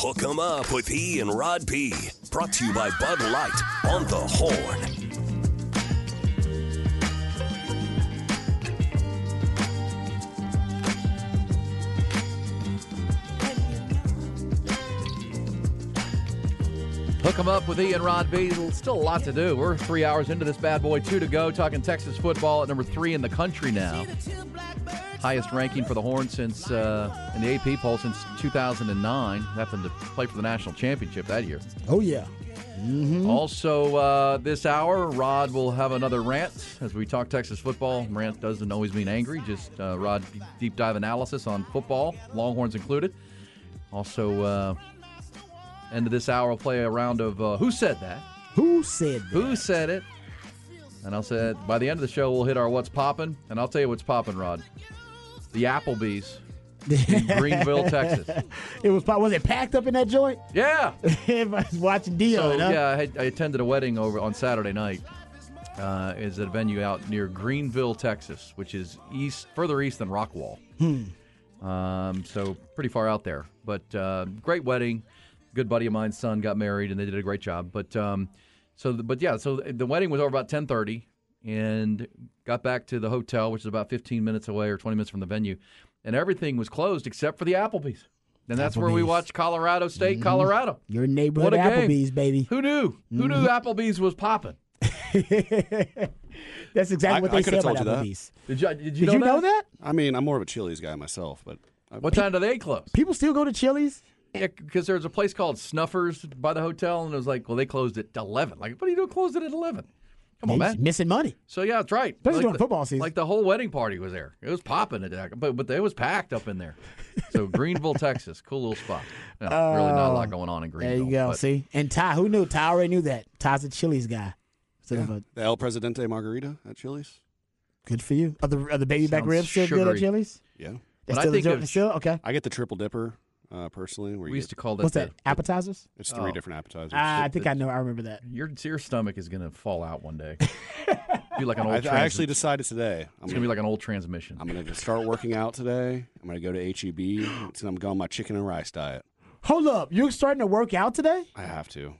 Hook 'em up with E and Rod B. Brought to you by Bud Light on the Horn. Hook 'em up with Ian Rod B. Still a lot to do. We're three hours into this bad boy. Two to go. Talking Texas football at number three in the country now. Highest ranking for the Horn since uh, in the AP poll since 2009. Happened to play for the national championship that year. Oh yeah. Also, uh, this hour, Rod will have another rant as we talk Texas football. Rant doesn't always mean angry, just uh, Rod deep dive analysis on football, Longhorns included. Also, uh, end of this hour, we'll play a round of uh, Who Said That? Who said that? Who Said It? And I'll say by the end of the show, we'll hit our What's Poppin'. And I'll tell you what's poppin', Rod. The Applebee's in Greenville, Texas. It was was it packed up in that joint? Yeah. Everybody's watching Deion. So huh? yeah, I, I attended a wedding over on Saturday night. Uh, is at a venue out near Greenville, Texas, which is east, further east than Rockwall. Hmm. Um, so pretty far out there. But uh, great wedding. Good buddy of mine's son got married, and they did a great job. But um, so, the, but yeah, so the wedding was over about ten thirty, and got back to the hotel, which is about fifteen minutes away or twenty minutes from the venue, and everything was closed except for the Applebee's. And that's where we Applebee's. watched Colorado State, Colorado. Your neighborhood What a game. Applebee's, baby. Who knew? Who knew Applebee's was popping? That's exactly I- what they could've said about told you that. Applebee's. Did you did you, Did know, you that? know that? I mean, I'm more of a Chili's guy myself, but I, What time do they close? People still go to Chili's. Yeah, because there's a place called Snuffers by the hotel, and it was like, well, they closed at eleven. Like, what are you doing? Closed it at eleven? Come on, They man. missing money. So yeah, that's right. Especially like during the, football season. Like the whole wedding party was there. It was popping at that, but but it was packed up in there. So Greenville, Texas, cool little spot. Yeah, uh, really not a lot going on in Greenville. There you go. but- See, and Ty, who knew? Ty already knew that. Ty's a Chili's guy. Instead of a, the El Presidente Margarita at Chili's. good for you. Are the, are the baby back ribs still good at Chili's? Yeah, They When I still think enjoy- of- still okay. I get the triple dipper uh, personally. Where you we used to call that. What's the- that? Appetizers? it's three Oh. different appetizers. Ah, I think I know. I remember that. Your your stomach is gonna fall out one day. be like an I, old. I trans- actually decided today. I'm it's gonna be like an old transmission. I'm gonna start working out today. I'm gonna go to HEB. And I'm going on my chicken and rice diet. Hold up, you're starting to work out today? I have to.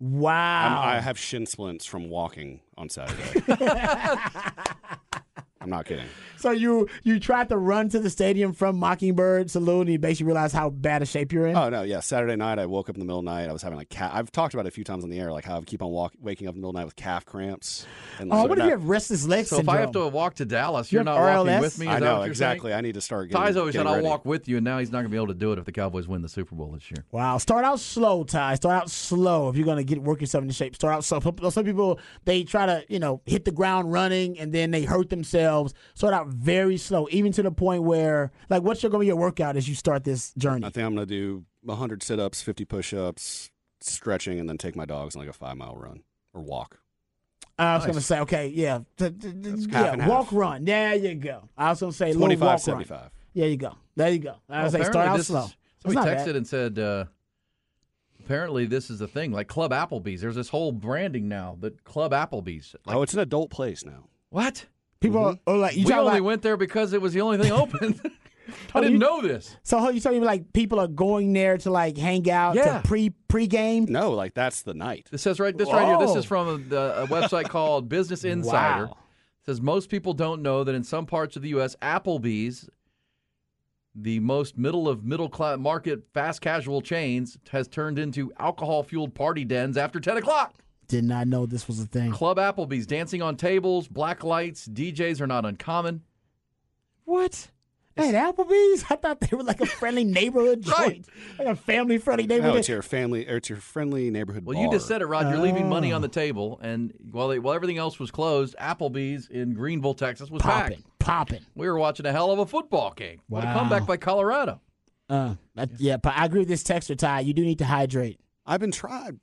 Wow. I'm, I have shin splints from walking on Saturday. I'm not kidding. so you you tried to run to the stadium from Mockingbird Saloon, and you basically realized how bad a shape you're in. Oh no, yeah. Saturday night, I woke up in the middle of the night. I was having like calf. I've talked about it a few times on the air, like how I keep on walk- waking up in the middle of the night with calf cramps. And Oh, like, what if you have restless leg so syndrome? if I have to walk to Dallas, You you're have not walking with me. Is I know exactly. Saying? I need to start. Getting, Ty's always said getting I'll walk with you, and now he's not going to be able to do it if the Cowboys win the Super Bowl this year. Wow, start out slow, Ty. Start out slow if you're gonna get work yourself into shape. Start out slow. Some people they try to you know hit the ground running and then they hurt themselves. Start out very slow, even to the point where like what's your gonna be your workout as you start this journey? I think I'm gonna do 100 sit-ups, 50 push-ups, stretching, and then take my dogs on like a five-mile run or walk. I was Nice. gonna say okay, yeah, yeah, and half. walk run. There you go. I was gonna say little 25, walk run. There you go. There you go. I was Well, say start out slow. is- It's Somebody texted bad. and said, uh, apparently this is the thing, like Club Applebee's. There's this whole branding now that Club Applebee's. Like, oh, it's an adult place now. what? People are, are like you we only about- went there because it was the only thing open. I Oh, didn't you- know this. So you telling me like people are going there to like hang out Yeah. to pre pre-game? No, like that's the night. This says right. This right here. This is from a, a website called Business Insider. Wow. It says most people don't know that in some parts of the U.S., Applebee's, the most middle of middle class market fast casual chains, has turned into alcohol fueled party dens after ten o'clock. Did not know this was a thing. Club Applebee's dancing on tables, black lights, DJs are not uncommon. What? At Applebee's? I thought they were like a friendly neighborhood joint, Right. like a family-friendly No, neighborhood. it's your family. Or it's your friendly neighborhood Well, bar. you just said it, Rod. You're leaving money Oh. on the table, and while they, while everything else was closed, Applebee's in Greenville, Texas, was popping, packed. popping. We were watching a hell of a football game. What a comeback by Colorado. Uh, yeah, but I agree with this texter, Ty. You do need to hydrate. I've been trying.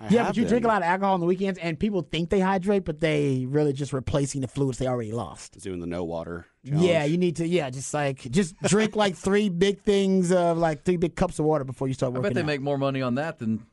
I Yeah, but you been. drink a lot of alcohol on the weekends, and people think they hydrate, but they really just replacing the fluids they already lost. Doing the no water. Challenge. Yeah, you need to. Yeah, just like just drink like three big things of like three big cups of water before you start I bet they out. make more money on that than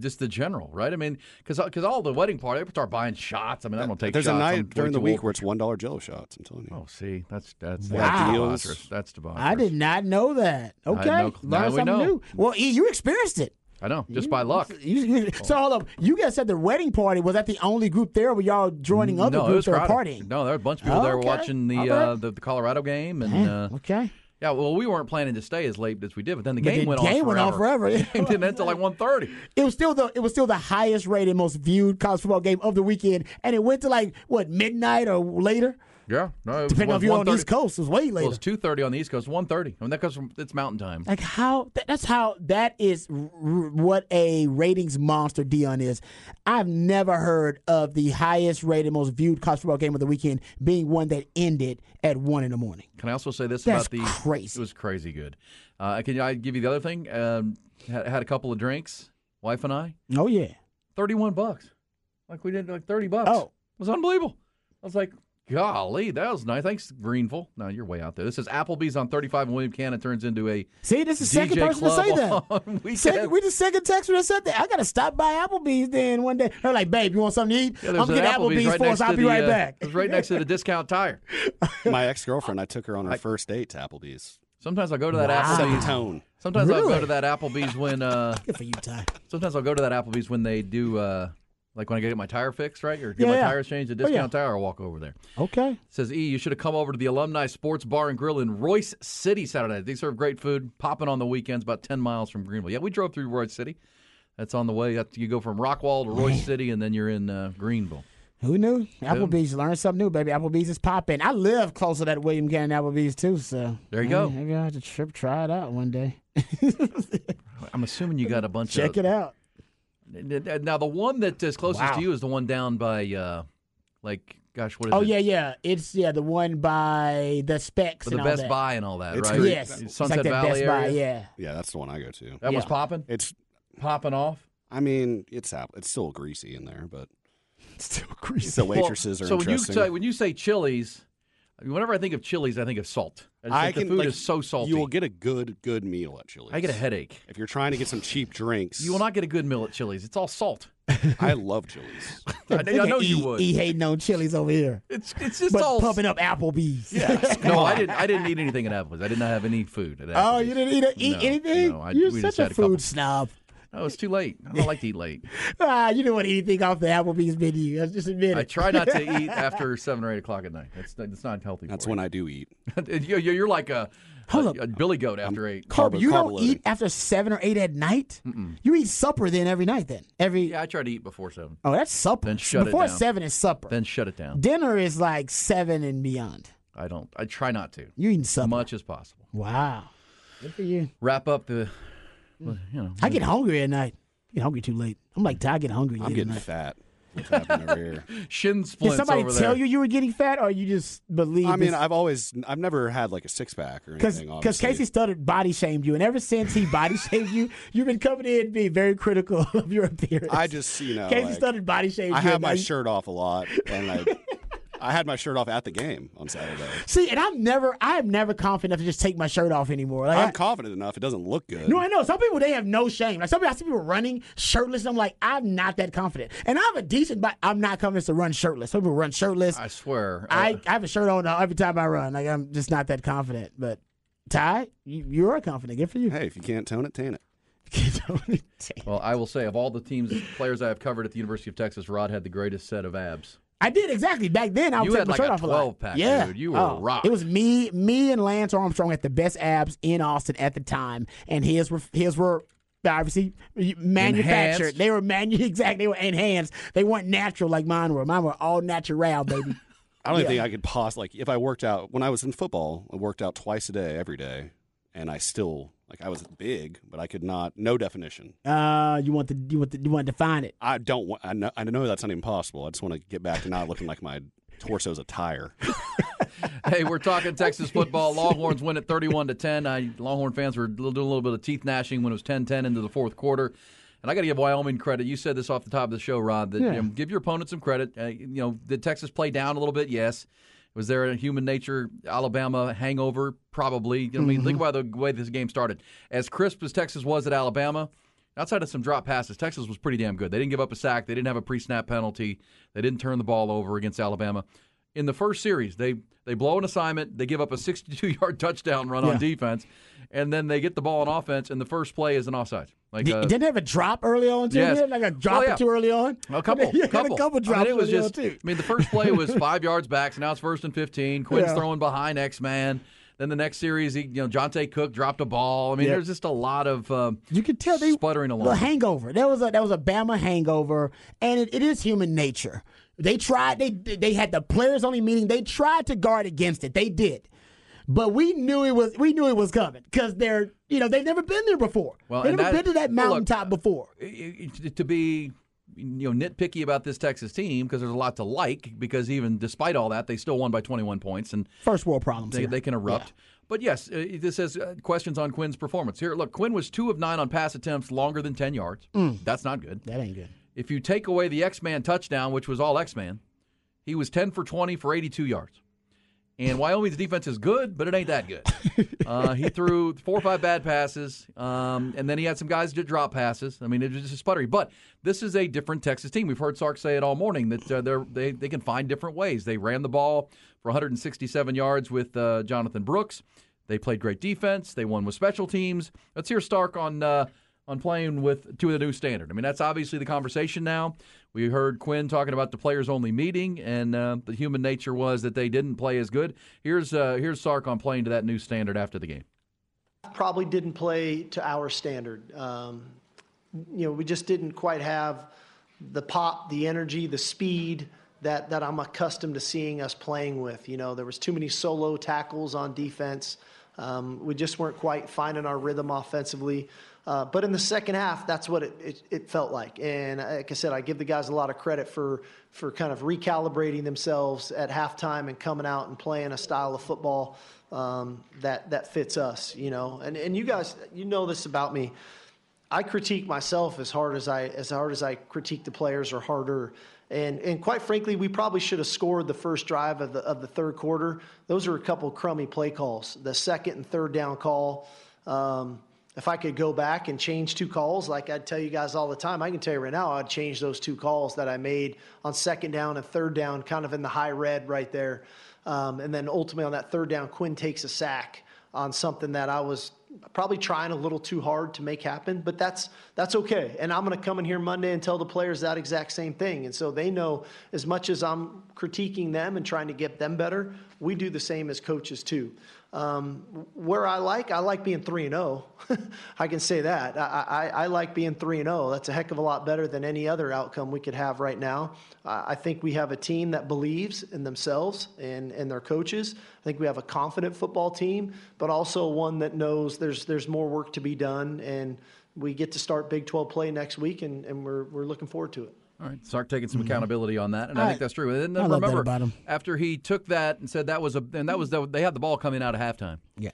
just the general, right? I mean, because because all the wedding party, they start buying shots. I mean, I'm gonna take There's shots. a night I'm during the week old where it's one dollar Jello shots. I'm telling you. Oh, see, that's that's Wow. that's Deals. debaucherous. That's debaucherous. I did not know that. Okay, know- learn now we something know. new. Well, E, you experienced it. I know, just by luck. You, you, so hold up. You guys said the wedding party was that the only group there? Were y'all joining other no, it was groups that were partying? No, there were a bunch of people there Okay. watching the, uh, the the Colorado game, and uh, okay. yeah, well, we weren't planning to stay as late as we did, but then the But game the went game on went on forever. The game didn't end until like 1.30. It was still the it was still the highest rated, most viewed college football game of the weekend, and it went to like what midnight or later, Yeah, no, it was depending on if you're on the East Coast. It was way Well, later. it's two thirty on the East Coast, one thirty. I mean, that comes from it's Mountain Time. Like how that, that's how that is r- what a ratings monster Deion is. I've never heard of the highest rated, most viewed college football game of the weekend being one that ended at one in the morning. Can I also say this That's about the? crazy. It was crazy good. Uh, can I give you the other thing? Um, had, had a couple of drinks, wife and I. Oh yeah. Thirty-one bucks. Like we did like thirty bucks. Oh. it was unbelievable. I was like, golly, that was nice. Thanks, Greenville. No, you're way out there. This is Applebee's on thirty-five, and William Cannon turns into a See, this is the second DJ person to say that. on weekends. Second, we the second texter that said that. I gotta stop by Applebee's then one day. They're like, babe, you want something to eat? Yeah, I'm gonna get Applebee's, right for next us. I'll be the, right uh, back. It was right next to the discount tire. My ex girlfriend, I took her on her first date to Applebee's. Sometimes I'll go to that Wow. Applebee's. tone. Sometimes I'll go to that Applebee's when. Uh, Good for you, Ty. sometimes I'll go to that Applebee's when they do. Uh, like when I get my tire fixed, right? Or get Yeah, my yeah. tires changed at Oh, yeah. discount tire, I'll walk over there. Okay. It says E, you should have come over to the Alumni Sports Bar and Grill in Royse City Saturday. They serve great food, popping on the weekends, about ten miles from Greenville. Yeah, we drove through Royse City. That's on the way. You You go from Rockwall to Royse City, and then you're in uh, Greenville. Who knew? Applebee's learn something new, baby. Applebee's is popping. I live closer to that William Cannon Applebee's too, so There you go. Maybe I have to trip, try it out one day. I'm assuming you got a bunch of Check of. it out. It. Now the one that is closest Wow. to you is the one down by, uh, like, gosh, what is Oh it? yeah, yeah. It's yeah the one by the Spec's For and the all Best that. Buy and all that, It's right? great. Yes, it's Sunset like that Valley Best area. Buy. Yeah. Yeah, that's the one I go to. That was Yeah. popping, It's, popping off. I mean, it's it's still greasy in there, but it's Still greasy. the waitresses Well, are so when you interesting. say when you say Chili's, I mean, whenever I think of Chili's, I think of salt. I, just I think can the food like, is so salty. You will get a good good meal at Chili's. I get a headache. If you're trying to get some cheap drinks, You will not get a good meal at Chili's. It's all salt. I love Chili's. I, I know you e, would. E hating on Chili's over here, It's it's just but all. pumping up Applebee's. Yeah. no, I didn't. I didn't eat anything at Applebee's. I did not have any food at Applebee's. Oh, you didn't eat, a, eat No, anything? no, I- You're such just a had a couple. food snob. No, it's too late. I don't like to eat late. Ah, you didn't want anything off the Applebee's menu. Let's just admit it. I try not to eat after seven or eight o'clock at night. That's that's not healthy. That's for when you. I do eat. you're, you're like a, Hold a, up. a billy goat after eight. Carb, Carb- you don't eat after seven or eight at night. You eat supper then every night. Then every Yeah, I try to eat before seven. oh, that's supper. Then shut it Before down. seven is supper. Then shut it down. Dinner is like seven and beyond. I don't. I try not to. You eat supper As much as possible. Wow, good for you. Wrap up the. Well, mm. You know. I get hungry at night. I get hungry too late. I'm like, I get hungry. I'm getting fat. What's happening over here? shin Did splints somebody over tell there. you you were getting fat, or you just believe? I mean, this? I've always, I've never had like a six pack or Because anything. because obviously. Kasey Studdard body shamed you, and ever since he body shamed you, you've been coming in and being very critical of your appearance. I just, you know, Kasey like, Studdard body shamed I you. have and my now you- shirt off a lot, and I, I had my shirt off at the game on Saturday. See, and I'm never, I am never confident enough to just take my shirt off anymore. Like, I'm I- confident enough; it doesn't look good. no, I know some people they have no shame. Like some people, I see people running shirtless. And I'm like, I'm not that confident, and I have a decent, but I'm not confident to run shirtless. Some people run shirtless. I swear. I, uh, I have a shirt on every time I run. Like I'm just not that confident. But Ty, you, you are confident. Good for you. Hey, if you can't tone it, tan it. well, I will say of all the teams, players I have covered at the University of Texas, Rod had the greatest set of abs. I did exactly back then. I would You take had my like shirt a off a lot. 12 pack, yeah, dude. You were oh, rock. It was me, me and Lance Armstrong had the best abs in Austin at the time, and his were his were obviously manufactured. Enhanced. They were manu exactly. They were enhanced. They weren't natural like mine were. Mine were all natural, baby. I don't even Yeah. think I could possibly like if I worked out when I was in football. I worked out twice a day, every day, and I still like I was big, but I could not no definition. uh, you want the you want the, you want to define it. I don't want. I know, I know that's not even possible. I just want to get back to not looking like my torso's a tire. hey, we're talking Texas football. Longhorns win at 31 to 10. I, Longhorn fans were doing a little bit of teeth gnashing when it was 10-10 into the fourth quarter. And I got to give Wyoming credit. You said this off the top of the show, Rod. That Yeah. you know, give your opponent some credit. Uh, you know, did Texas play down a little bit? Yes. Was there a human nature Alabama hangover? Probably. You know, I mean, think mm-hmm. about the way this game started. As crisp as Texas was at Alabama, outside of some drop passes, Texas was pretty damn good. They didn't give up a sack. They didn't have a pre-snap penalty. They didn't turn the ball over against Alabama. In the first series, they they blow an assignment. They give up a 62-yard touchdown run Yeah. on defense, and then they get the ball on offense. And the first play is an offside. Like uh, didn't have a drop early on too? Yes. Didn't it have like a drop Oh, yeah. or two early on. a couple, Yeah, couple, a couple drops I mean, it was just. I mean, the first play was five yards back, so now it's first and fifteen. Quinn's Yeah. throwing behind X man. Then the next series, he, you know, Jonte Cook dropped a ball. I mean, there's just a lot of um, You could tell they sputtering The along. hangover. That was a that was a Bama hangover, and it, it is human nature. They tried. They they had the players only meeting. They tried to guard against it. They did, but we knew it was we knew it was coming because they're you know they've never been there before. Well, they've never that- been to that well, look, mountaintop before. to be you know nitpicky about this Texas team because there's a lot to like because even despite all that they still won by 21 points and First world problems. they, they can erupt. But yes, uh, this says uh, questions on Quinn's performance. Here, look, Quinn was two of nine on pass attempts longer than 10 yards. That's not good. That ain't good. If you take away the X Man touchdown, which was all X Man, he was 10 for 20 for 82 yards. And Wyoming's defense is good, but it ain't that good. Uh, he threw four or five bad passes, um, and then he had some guys that drop passes. I mean, it was just sputtery. But this is a different Texas team. We've heard Sark say it all morning that uh, they're, they they can find different ways. They ran the ball for 167 yards with uh, Jonathan Brooks. They played great defense. They won with special teams. Let's hear Sark on uh, on playing with to the new standard. I mean, that's obviously the conversation now. We heard Quinn talking about the players only meeting, and uh, the human nature was that they didn't play as good. Here's uh, here's Sark on playing to that new standard after the game. probably didn't play to our standard. Um, you know, we just didn't quite have the pop, the energy, the speed that, that I'm accustomed to seeing us playing with. You know, there was too many solo tackles on defense. Um, we just weren't quite finding our rhythm offensively. Uh, but in the second half, that's what it, felt like. And like I said, I give the guys a lot of credit for, kind of recalibrating themselves at halftime and coming out and playing a style of football um, that, that fits us, you know. And, and you guys, you know this about me. I critique myself as hard as I as hard as I critique the players or harder. And and quite frankly, we probably should have scored the first drive of the of the third quarter. Those are a couple crummy play calls. The second and third down call. If I could go back and change two calls, like I'd tell you guys all the time, I can tell you right now, I'd change those two calls that I made on second down and third down, kind of in the high red right there. Um, and then ultimately on that third down, Quinn takes a sack on something that I was probably trying a little too hard to make happen, but that's that's okay. And I'm going to come in here Monday and tell the players that exact same thing, and so they know as much as I'm critiquing them and trying to get them better, we do the same as coaches too. Um, where I like, I like being three and zero. I can say that. I, I, I like being three and zero. That's a heck of a lot better than any other outcome we could have right now. I I think we have a team that believes in themselves and, and their coaches. I think we have a confident football team, but also one that knows there's there's more work to be done, and we get to start Big 12 play next week, and, and we're we're looking forward to it. All right, Sark taking some mm-hmm. accountability on that, and I, I- think that's true. And then I love that remember, about him. after he took that and said that was a, and that was the, they had the ball coming out of halftime. Yeah.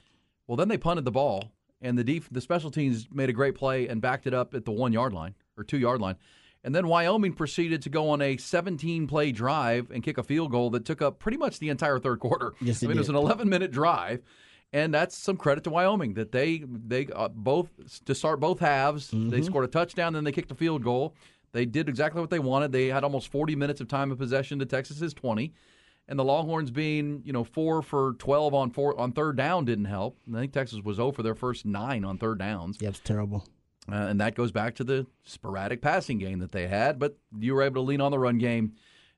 Well, then they punted the ball, and the def- the special teams made a great play and backed it up at the one yard line or two yard line, and then Wyoming proceeded to go on a 17 play drive and kick a field goal that took up pretty much the entire third quarter. Yes, I it mean, it was an 11 minute drive. And that's some credit to Wyoming that they they uh, both to start both halves. They Mm-hmm. scored a touchdown, then they kicked a field goal. They did exactly what they wanted. They had almost 40 minutes of time of possession to Texas's 20, and the Longhorns being you know four for 12 on four on third down didn't help. I think Texas was 0 for their first nine on third downs, Yeah, it's terrible. uh, and that goes back to the sporadic passing game that they had. But you were able to lean on the run game.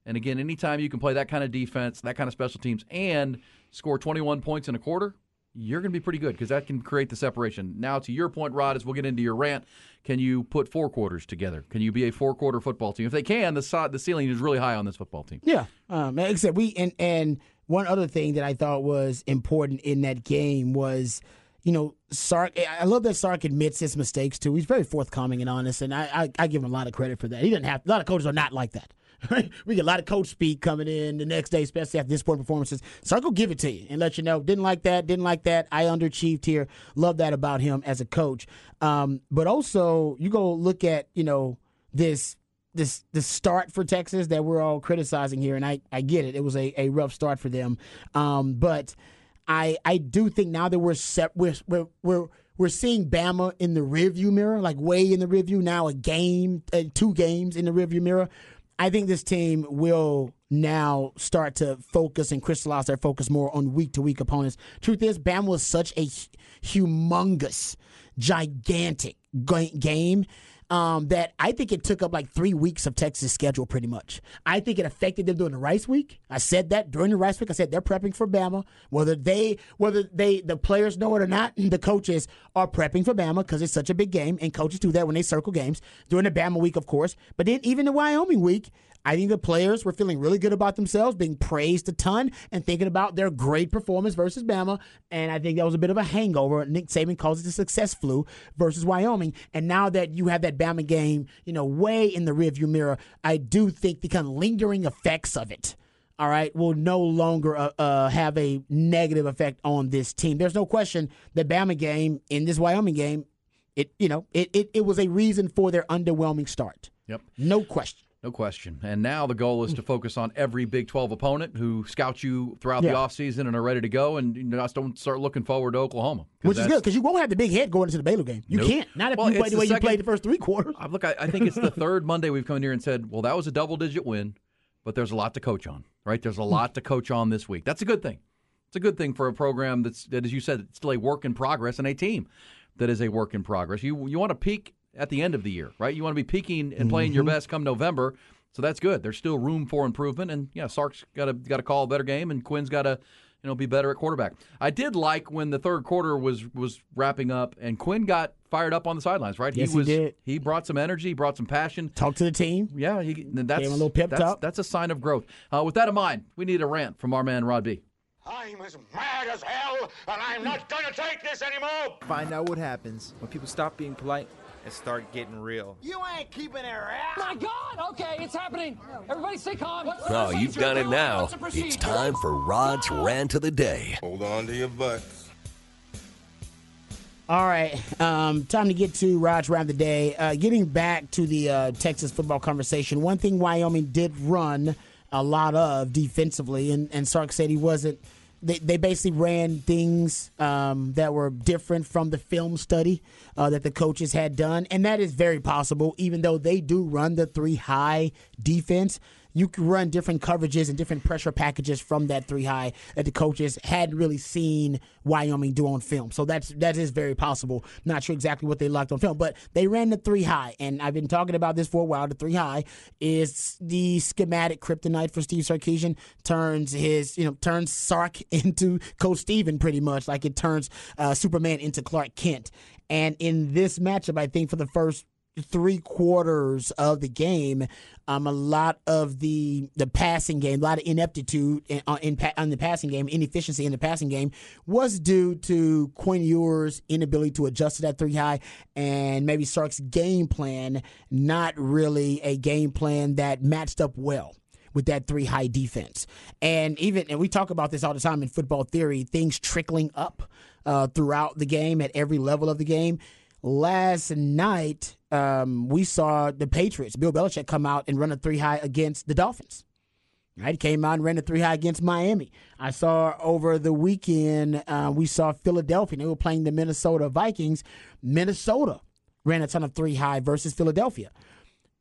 And again, anytime you can play that kind of defense, that kind of special teams, and score 21 points in a quarter, you're going to be pretty good because that can create the separation. Now, to your point, Rod, as we'll get into your rant, can you put four quarters together? Can you be a four quarter football team? If they can, the so- the ceiling is really high on this football team. Yeah, um, said, we and and one other thing that I thought was important in that game was, you know, Sark. I love that Sark admits his mistakes too. He's very forthcoming and honest, and I I, I give him a lot of credit for that. He didn't have a lot of coaches are not like that. we get a lot of coach speak coming in the next day, especially after disappointing performances. Sark will give it to you and let you know. Didn't like that. Didn't like that. I underachieved here. Love that about him as a coach. Um, but also, you go look at you know this this the start for Texas that we're all criticizing here, and I, I get it. It was a, a rough start for them, um, but I I do think now that we're set, we're we're, we're we're seeing Bama in the rearview mirror, like way in the rearview now, a game, uh, two games in the rearview mirror. I think this team will now start to focus and crystallize their focus more on week to week opponents. Truth is, Bama was such a humongous, gigantic game um, that I think it took up like three weeks of Texas schedule pretty much. I think it affected them during the Rice Week. I said that during the Rice Week. I said they're prepping for Bama. Whether they, whether they, the players know it or not, the coaches are prepping for Bama because it's such a big game, and coaches do that when they circle games during the Bama week, of course. But then even the Wyoming week, I think the players were feeling really good about themselves, being praised a ton, and thinking about their great performance versus Bama. And I think that was a bit of a hangover. Nick Saban calls it the success flu versus Wyoming. And now that you have that Bama game, you know, way in the rearview mirror, I do think the kind of lingering effects of it all right, will no longer uh, uh, have a negative effect on this team. There's no question the Bama game in this Wyoming game, it you know, it, it, it was a reason for their underwhelming start. Yep. No question. No question. And now the goal is to mm. focus on every Big 12 opponent who scouts you throughout Yeah. the offseason and are ready to go and you just don't start looking forward to Oklahoma. Which is good because you won't have the big head going into the Baylor game. You Nope. can't. Not if Well, you play the the way you played the first three quarters. I look, I, I think it's the third Monday we've come in here and said, well, that was a double digit win, but there's a lot to coach on, right? There's a mm. lot to coach on this week. That's a good thing. It's a good thing for a program that's, that, as you said, it's still a work in progress and a team that is a work in progress. You, you want to peak at the end of the year, right? You want to be peaking and playing your best come November. So that's good. There's still room for improvement, and yeah, Sark's got to got to call a better game, and Quinn's got to you know be better at quarterback. I did like when the third quarter was was wrapping up, and Quinn got fired up on the sidelines. Right? Yes, he was. did. He brought some energy, brought some passion. Talk to the team. Yeah, he, that's Gave him a little pep that's, talk. That's a sign of growth. Uh, with that in mind, we need a rant from our man Rod B. I'm as mad as hell, and I'm not gonna take this anymore! Find out what happens when people stop being polite and start getting real. You ain't keeping it around! My God! Okay, it's happening. Everybody stay calm. What's Oh, you've done it now. It's time for Rod's rant of the day. Hold on to your butts. All right, um, time to get to Raj round the day. Uh, getting back to the uh, Texas football conversation, one thing Wyoming did run a lot of defensively, and, and Sark said he wasn't. They, they basically ran things um, that were different from the film study uh, that the coaches had done, and that is very possible. Even though they do run the three high defense, you can run different coverages and different pressure packages from that three high that the coaches hadn't really seen Wyoming do on film. So that's that is very possible. Not sure exactly what they locked on film, but they ran the three high, and I've been talking about this for a while. The three high is the schematic kryptonite for Steve Sarkisian. Turns his you know turns Sark into Coach Steven pretty much like it turns uh, Superman into Clark Kent. And in this matchup, I think for the first three quarters of the game, um, a lot of the the passing game, a lot of ineptitude in, on, in the passing game, inefficiency in the passing game, was due to Quinn Ewers' inability to adjust to that three high, and maybe Sark's game plan not really a game plan that matched up well with that three high defense. And even and we talk about this all the time in football theory, things trickling up uh, throughout the game at every level of the game. Last night, um, we saw the Patriots, Bill Belichick, come out and run a three high against the Dolphins. Right, he came out and ran a three high against Miami. I saw over the weekend, uh, we saw Philadelphia. They were playing the Minnesota Vikings. Minnesota ran a ton of three high versus Philadelphia.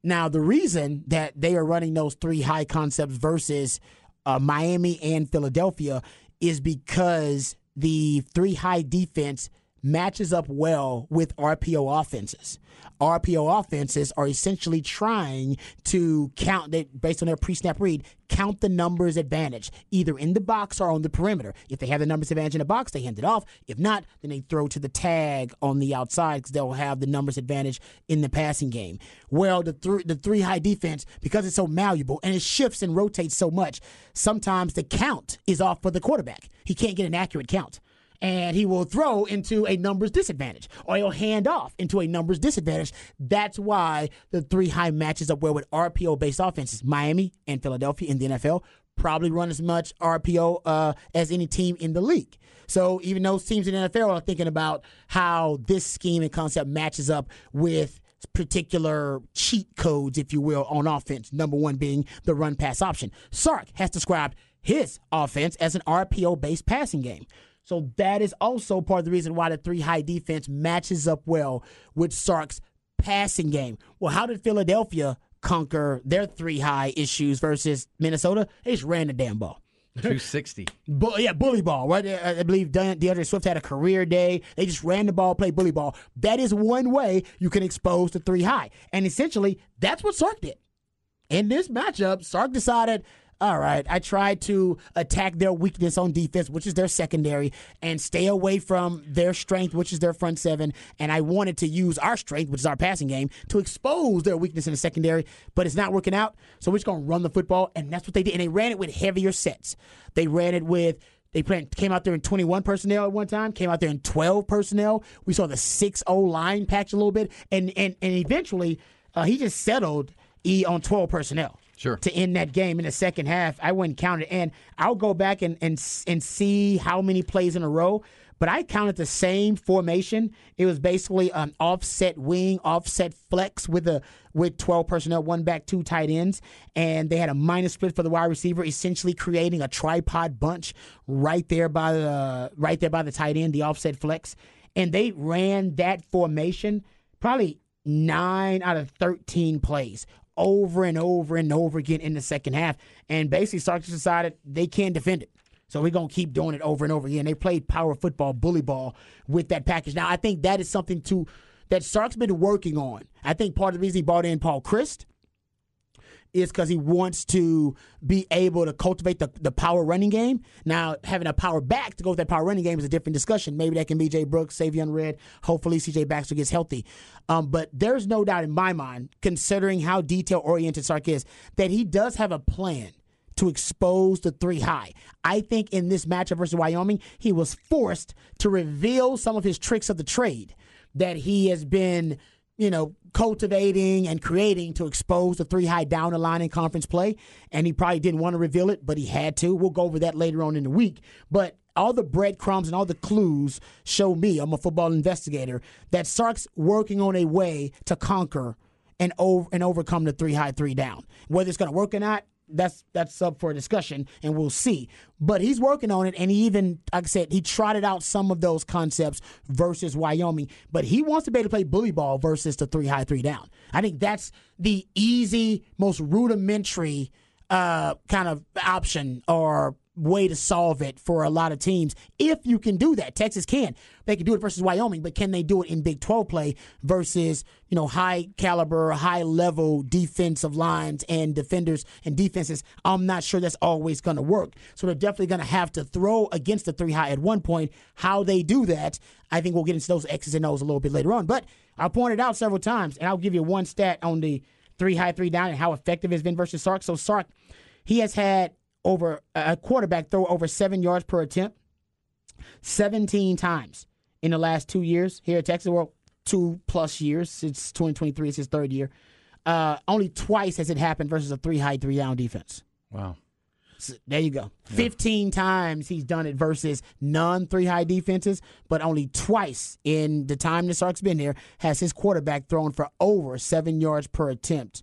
Now, the reason that they are running those three high concepts versus uh, Miami and Philadelphia is because the three high defense matches up well with RPO offenses. RPO offenses are essentially trying to count, they, based on their pre snap read, count the numbers advantage, either in the box or on the perimeter. If they have the numbers advantage in the box, they hand it off. If not, then they throw to the tag on the outside because they'll have the numbers advantage in the passing game. Well, the, th- the three high defense, because it's so malleable and it shifts and rotates so much, sometimes the count is off for the quarterback. He can't get an accurate count. And he will throw into a numbers disadvantage or he'll hand off into a numbers disadvantage. That's why the three high matches up well with RPO based offenses. Miami and Philadelphia in the NFL probably run as much RPO uh, as any team in the league. So even those teams in the NFL are thinking about how this scheme and concept matches up with particular cheat codes, if you will, on offense. Number one being the run pass option. Sark has described his offense as an RPO based passing game. So that is also part of the reason why the three high defense matches up well with Sark's passing game. Well, how did Philadelphia conquer their three high issues versus Minnesota? They just ran the damn ball. 260. Bu- yeah, bully ball, right? I I believe D'Andre Swift had a career day. They just ran the ball, played bully ball. That is one way you can expose the three high. And essentially, that's what Sark did. In this matchup, Sark decided, all right, I tried to attack their weakness on defense, which is their secondary, and stay away from their strength, which is their front seven. And I wanted to use our strength, which is our passing game, to expose their weakness in the secondary, but it's not working out. So we're just going to run the football. And that's what they did. And they ran it with heavier sets. They ran it with. They came out there in 21 personnel at one time, came out there in 12 personnel. We saw the 6 0 line patch a little bit. And, and, and eventually, uh, he just settled E on 12 personnel Sure. to end that game in the second half. I wouldn't count it, and I'll go back and and and see how many plays in a row. But I counted the same formation. It was basically an offset wing, offset flex with a with twelve personnel, one back, two tight ends, and they had a minus split for the wide receiver, essentially creating a tripod bunch right there by the right there by the tight end, the offset flex, and they ran that formation probably nine out of 13 plays over and over and over again in the second half. And basically, Sark decided they can't defend it. So we're going to keep doing it over and over again. They played power football, bully ball with that package. Now, I think that is something to that Sark's been working on. I think part of the reason he brought in Paul Christ is because he wants to be able to cultivate the, the power running game. Now, having a power back to go with that power running game is a different discussion. Maybe that can be Jay Brooks, Savion Red. Hopefully, CJ Baxter gets healthy. Um, but there's no doubt in my mind, considering how detail oriented Sark is, that he does have a plan to expose the three high. I think in this matchup versus Wyoming, he was forced to reveal some of his tricks of the trade that he has been, you know, cultivating and creating to expose the three high down the line in conference play. And he probably didn't want to reveal it, but he had to. We'll go over that later on in the week. But all the breadcrumbs and all the clues show me, I'm a football investigator, that Sark's working on a way to conquer and over and overcome the three high, three down. Whether it's going to work or not, that's that's up for discussion, and we'll see. But he's working on it, and he even, like I said, he trotted out some of those concepts versus Wyoming. But he wants to be able to play bully ball versus the three high, three down. I think that's the easy, most rudimentary uh, kind of option or way to solve it for a lot of teams. If you can do that, Texas can. They can do it versus Wyoming, but can they do it in Big 12 play versus, you know, high caliber, high level defensive lines and defenders and defenses? I'm not sure that's always going to work. So they're definitely going to have to throw against the three high at one point. How they do that, I think we'll get into those X's and O's a little bit later on. But I pointed out several times, and I'll give you one stat on the three high, three down and how effective it's been versus Sark. So Sark, he has had over a quarterback throw over seven yards per attempt 17 times in the last two years here at Texas. Well, two plus years since 2023. is his third year. Uh, only twice has it happened versus a three high, three down defense. Wow. So there you go. 15 times he's done it versus non three high defenses, but only twice in the time the Sark's been there has his quarterback thrown for over seven yards per attempt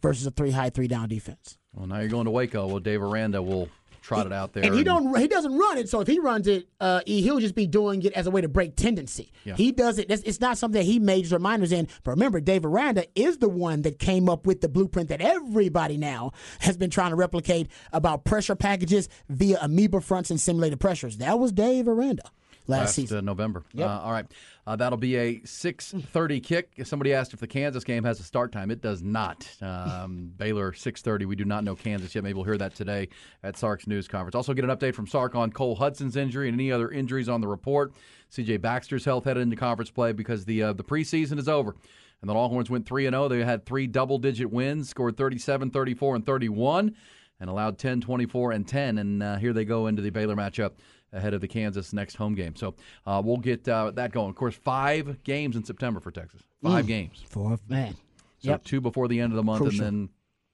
versus a three high, three down defense. Well, now you're going to Waco. Well, Dave Aranda will trot it out there. And he don't he doesn't run it. So if he runs it, uh, he- he'll just be doing it as a way to break tendency. Yeah. He does it. It's, it's not something that he majors or minors in. But remember, Dave Aranda is the one that came up with the blueprint that everybody now has been trying to replicate about pressure packages via amoeba fronts and simulated pressures. That was Dave Aranda last, last season. uh, November. Yep. Uh, all right, uh, that'll be a six thirty kick. If somebody asked if the Kansas game has a start time, it does not. Um, Baylor six thirty. We do not know Kansas yet. Maybe we'll hear that today at Sark's news conference. Also, get an update from Sark on Cole Hutson's injury and any other injuries on the report. C.J. Baxter's health headed into conference play because the uh, the preseason is over. And the Longhorns went 3 0. They had three double digit wins, scored 37, 34, and 31, and allowed 10, 24, and 10. And uh, here they go into the Baylor matchup ahead of the Kansas next home game. So uh, we'll get uh, that going. Of course, five games in September for Texas. Five games. Fourth man. So Yep. two before the end of the month, Crucial. and then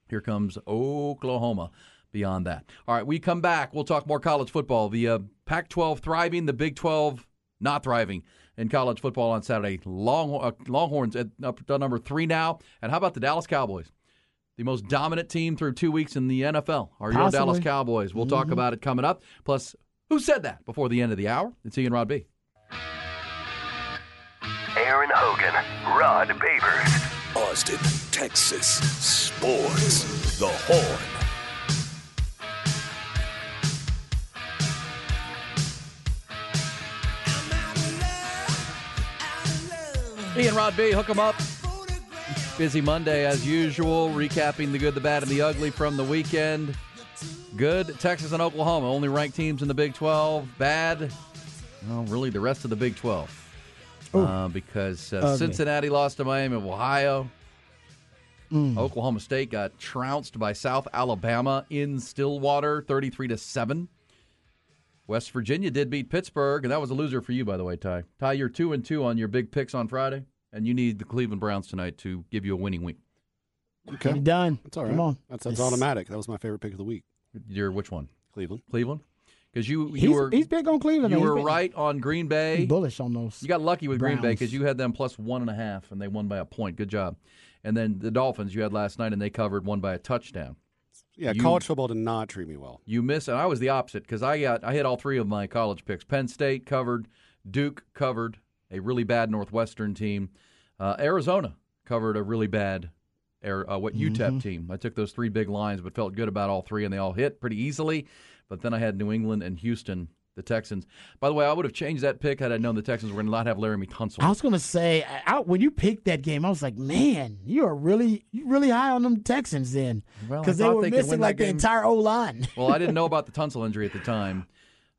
here comes Oklahoma beyond that. All right, we come back. We'll talk more college football. The uh, Pac 12 thriving, the Big 12 not thriving in college football on Saturday. Long, uh, Longhorns at up to number three now. And how about the Dallas Cowboys? The most dominant team through two weeks in the NFL are your Dallas Cowboys. We'll talk about it coming up. Plus, who said that before the end of the hour? It's Ian Rod B. Aaron Hogan, Rod Babers, Austin, Texas Sports. The Horn. Ian Rod B, hook 'em up. Busy Monday as usual, recapping the good, the bad, and the ugly from the weekend. Good, Texas and Oklahoma, only ranked teams in the Big 12. Bad, well, really the rest of the Big 12. Uh, because uh, Cincinnati lost to Miami of Ohio. Oklahoma State got trounced by South Alabama in Stillwater, 33 to 7. West Virginia did beat Pittsburgh, and that was a loser for you, by the way, Ty. Ty, you're two and two on your big picks on Friday, and you need the Cleveland Browns tonight to give you a winning week. Okay. Get it done. That's all right. Come on. That's, that's It's- automatic. That was my favorite pick of the week. You're which one? Cleveland. Cleveland? Because you He's, you were he's big on Cleveland. you though. He's were big- right on Green Bay. he's bullish on those. You got lucky with Green Bay Browns. because you had them plus one and a half, and they won by a point. Good job. And then the Dolphins you had last night, and they covered one by a touchdown. Yeah, You- college football did not treat me well. You miss, and I was the opposite because I got I hit all three of my college picks. Penn State covered, Duke covered, a really bad Northwestern team. Uh, Arizona covered a really bad, Air- uh, what UTEP team. I took those three big lines, but felt good about all three, and they all hit pretty easily. But then I had New England and Houston, the Texans. By the way, I would have changed that pick had I known the Texans were going to not have Laremy Tunsil. I was gonna say, I, I- when you picked that game, I was like, man, you are really, you really high on them Texans then, Well, because they were they could missing like the entire O line. well, I didn't know about the Tunsil injury at the time.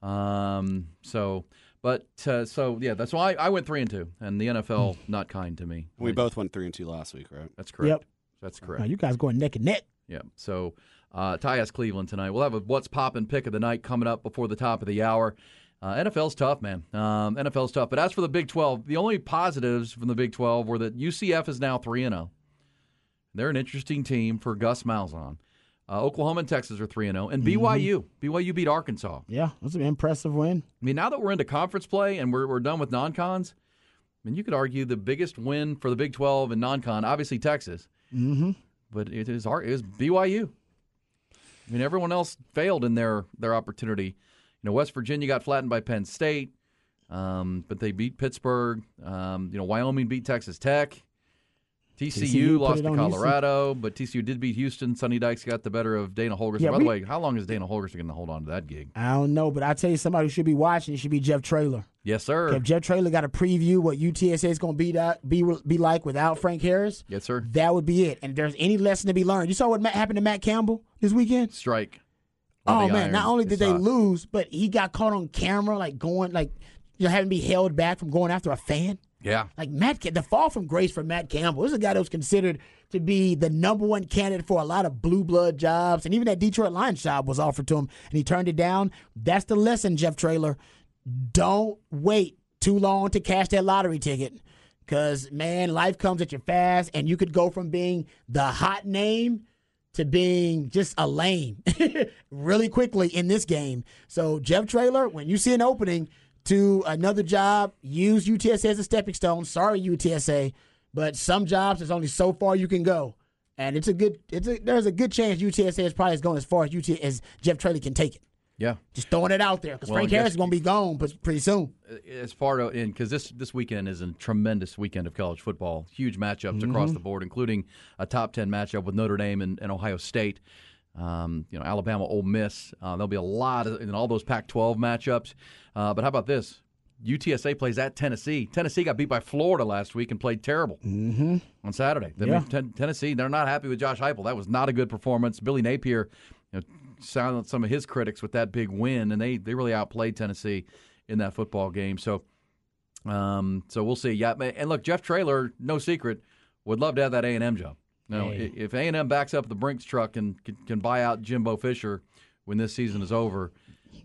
Um, so, but uh, so yeah, that's why I, I went three and two, and the NFL not kind to me. We Like, both went three and two last week, right? That's correct. Yep. That's Now, correct. you guys going neck and neck. Yeah. So, uh, Ty has Cleveland tonight. We'll have a what's poppin' pick of the night coming up before the top of the hour. Uh, NFL's tough, man. Um, NFL's tough. But as for the Big 12, the only positives from the Big 12 were that UCF is now 3 and 0. They're an interesting team for Gus Malzahn. Uh, Oklahoma and Texas are 3 and 0. And BYU. BYU beat Arkansas. Yeah, that's an impressive win. I mean, now that we're into conference play and we're, we're done with non cons, I mean, you could argue the biggest win for the Big 12 and non con, obviously Texas, Mm-hmm. but it is, our, it is BYU. I mean, everyone else failed in their, their opportunity. You know, West Virginia got flattened by Penn State, um, but they beat Pittsburgh. Um, you know, Wyoming beat Texas Tech. TCU, TCU lost to on Houston. Colorado, but TCU did beat Houston. Sonny Dykes got the better of Dana Holgorsen. Yeah, By we- the way, how long is Dana Holgorsen going to hold on to that gig? I don't know, but I tell you, somebody who should be watching it should be Jeff Traylor. Yes, sir. If Jeff Traylor got a preview what UTSA is going to be be be like without Frank Harris, Yes, sir. that would be it. And if there's any lesson to be learned, you saw what happened to Matt Campbell this weekend. Strike. Oh man! iron Not only did they hot. lose, but he got caught on camera, like going, like you know, having to be held back from going after a fan. Yeah. Like Matt, the fall from grace for Matt Campbell. This is a guy that was considered to be the number one candidate for a lot of blue blood jobs, and even that Detroit Lions job was offered to him, and he turned it down. That's the lesson, Jeff Traylor. Don't wait too long to cash that lottery ticket, because man, life comes at you fast, and you could go from being the hot name to being just a lame really quickly in this game. So, Jeff Traylor, when you see an opening to another job, use UTSA as a stepping stone. Sorry, UTSA, but some jobs there's only so far you can go, and it's a good. It's a, there's a good chance UTSA is probably going as far as UT as Jeff Traylor can take it. Yeah. Just throwing it out there because Well, Frank Harris is going to be gone but pretty soon. Uh, as far as in because this this weekend is a tremendous weekend of college football. Huge matchups across mm-hmm. the board, including a top ten matchup with Notre Dame and, and Ohio State. Um, you know, Alabama, Ole Miss. Uh, there'll be a lot of, in all those Pac-12 matchups. Uh, but how about this? UTSA plays at Tennessee. Tennessee got beat by Florida last week and played terrible Mm-hmm. on Saturday. Yeah. Ten- Tennessee, they're not happy with Josh Heupel. That was not a good performance. Billy Napier, you know, silenced some of his critics with that big win, and they they really outplayed Tennessee in that football game. So, um, so we'll see. Yeah, and look, Jeff Traylor, no secret, would love to have that A and M job. Now, Hey. if A and M backs up the Brinks truck and can, can buy out Jimbo Fisher when this season is over,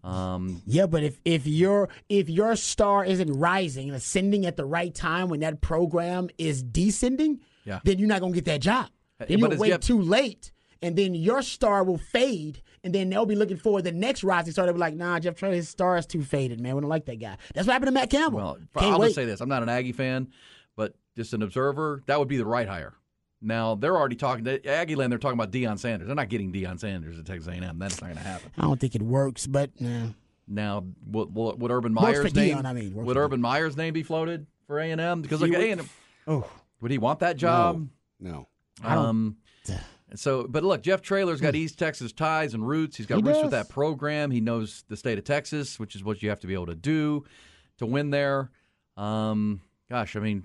Um, Yeah, but if if your if your star isn't rising and ascending at the right time when that program is descending, Yeah. then you're not gonna get that job. Uh, Then you'll wait Jeff- too late, and then your star will fade, and then they'll be looking for the next rising star. They'll be like, "Nah, Jeff Traylor, his star is too faded, man. We don't like that guy." That's what happened to Matt Campbell. Well, Can't I'll wait. just say this: I'm not an Aggie fan, but just an observer. That would be the right hire. Now they're already talking. Aggie land. They're talking about Deion Sanders. They're not getting Deion Sanders at Texas A&M. That's not going to happen. I don't think it works, but nah. Now, would, would would Urban Works for Meyer's name? Deion, I mean, would for Urban Meyer's name be floated for A and M? Because like would- A and M, Oh, would he want that job? No. I don't- Um, so, but look, Jeff Traylor's got East Texas ties and roots. He's got He roots does. with that program. He knows the state of Texas, which is what you have to be able to do to win there. Um, gosh, I mean,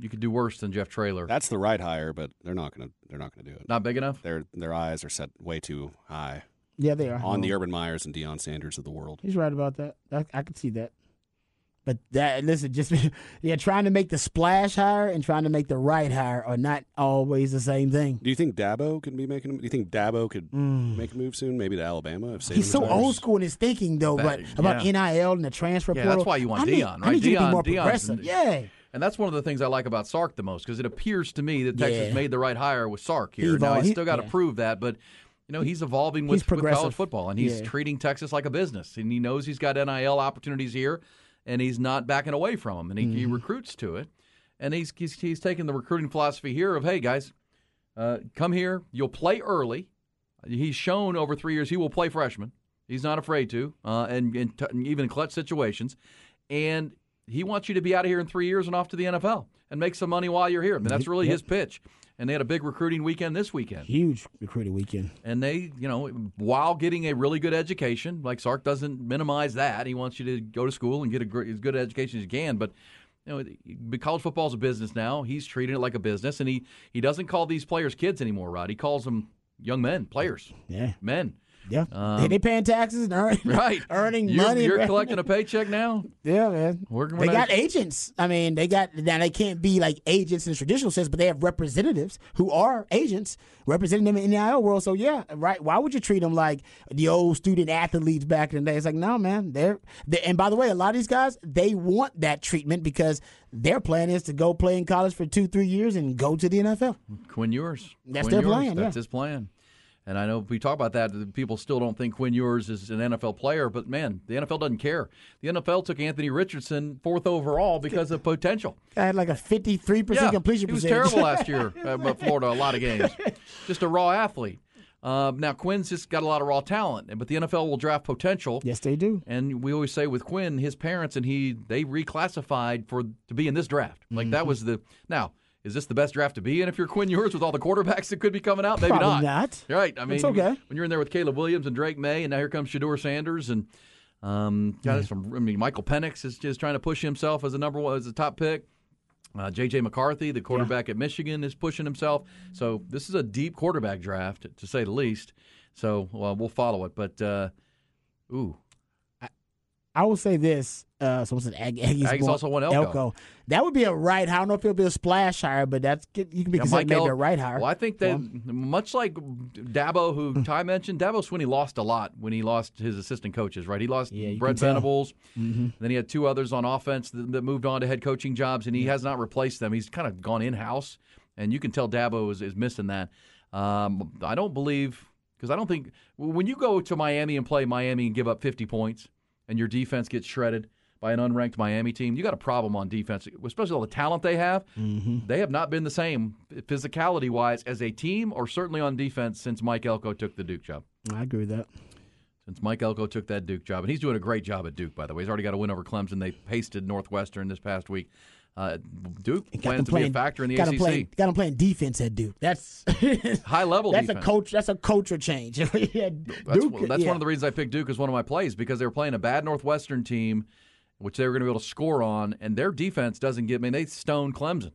you could do worse than Jeff Traylor. That's the right hire, but they're not gonna they're not gonna do it. Not big enough. Their their eyes are set way too high yeah, they are on the Urban Meyers and Deion Sanders of the world. He's right about that. I, I can see that. But that listen, just yeah, trying to make the splash hire and trying to make the right hire are not always the same thing. Do you think Dabo could be making? Do you think Dabo could make a move soon? Maybe to Alabama if Saban Mm. He's so retires? old school in his thinking though, but That- about. NIL and the transfer Yeah, portal. that's why you want I need, Deion, I right? need you to be Deion- more Deion's- progressive. Yeah. And that's one of the things I like about Sark the most because it appears to me that Texas Yeah. made the right hire with Sark He here. now he's he- still got to yeah. prove that, but you know he's evolving He's with, with college football and he's Yeah. treating Texas like a business, and he knows he's got NIL opportunities here, and he's not backing away from them, and he, Mm-hmm. he recruits to it, and he's he's, he's taking the recruiting philosophy here of hey guys, uh, come here, you'll play early. He's shown over three years he will play freshman. He's not afraid to, uh, and, and t- even in clutch situations. And he wants you to be out of here in three years and off to the NFL and make some money while you're here. I mean, that's really Yep. his pitch. And they had a big recruiting weekend this weekend. Huge recruiting weekend. And they, you know, while getting a really good education, like Sark doesn't minimize that. He wants you to go to school and get a as good education as you can. But you know, college football is a business now. He's treating it like a business, and he he doesn't call these players kids anymore, Rod. He calls them young men, players, Yeah. men. Yeah. Um, they, paying taxes and earn, Right, earning You're- money. You're collecting a paycheck now. Yeah, man. We're they got agents. I mean, they got now they can't be like agents in the traditional sense, but they have representatives who are agents representing them in the NIL world. So yeah, right. Why would you treat them like the old student athletes back in the day? It's like no, man. They're, they and by the way, a lot of these guys they want that treatment because their plan is to go play in college for two, three years and go to the NFL. Quinn Ewers. That's Quinn their Ewers, plan, That's yeah. his plan. And I know we talk about that. that People still don't think Quinn Ewers is an NFL player, but man, the NFL doesn't care. The NFL took Anthony Richardson fourth overall because of potential. I had like a fifty-three percent completion he was percentage. terrible last year at Florida. A lot of games, just a raw athlete. Um, now Quinn's just got a lot of raw talent, but the NFL will draft potential. yes, they do. And we always say with Quinn, his parents and he they reclassified for to be in this draft. Like that was the now. Is this the best draft to be in if you're Quinn Ewers with all the quarterbacks that could be coming out? Maybe Probably not. not. Right. I mean, It's okay. when you're in there with Caleb Williams and Drake Maye, and now here comes Shedeur Sanders and um, guys from I mean, Michael Penix is just trying to push himself as a number one as a top pick. Uh, J.J. McCarthy, the quarterback at Michigan, is pushing himself. So this is a deep quarterback draft, to say the least. So well, we'll follow it. But uh, ooh, I will say this. Uh, so what's it? Ag- Aggies, Aggies also want Elko. That would be a right hire. I don't know if it'll be a splash hire, but that's you can be Yeah, considered maybe El- a right hire. Well, I think that much like Dabo, who Ty mentioned, Dabo Swinney lost a lot when he lost his assistant coaches. Right, he lost Yeah, Brett. Venables. Mm-hmm. Then he had two others on offense that, that moved on to head coaching jobs, and he has not replaced them. He's kind of gone in house, and you can tell Dabo is, is missing that. Um, I don't believe because I don't think when you go to Miami and play Miami and give up 50 points, and your defense gets shredded by an unranked Miami team, you got a problem on defense, especially all the talent they have. Mm-hmm. They have not been the same physicality wise as a team, or certainly on defense since Mike Elko took the Duke job. I agree with that. Since Mike Elko took that Duke job, and he's doing a great job at Duke, by the way. He's already got a win over Clemson. They pasted Northwestern this past week. Uh, Duke plans to playing, be a factor in the got ACC. Them playing, got them playing defense at Duke. That's High level That's defense. a coach. That's a culture change. yeah, That's, Duke, that's yeah. one of the reasons I picked Duke as one of my plays because they were playing a bad Northwestern team, which they were going to be able to score on, and their defense doesn't get. I mean, they stoned Clemson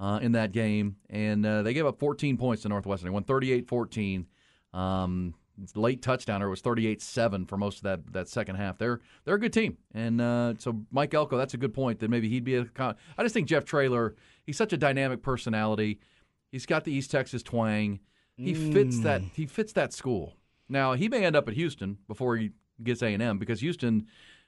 uh, in that game, and uh, they gave up 14 points to Northwestern. They won 38-14. Um, late touchdown, or it was 38-7 for most of that that second half. They're they're a good team, and uh, so Mike Elko, that's a good point. That maybe he'd be a. Con- I just think Jeff Traylor, he's such a dynamic personality. He's got the East Texas twang. He fits that. He fits that school. Now he may end up at Houston before he gets A and M because Houston.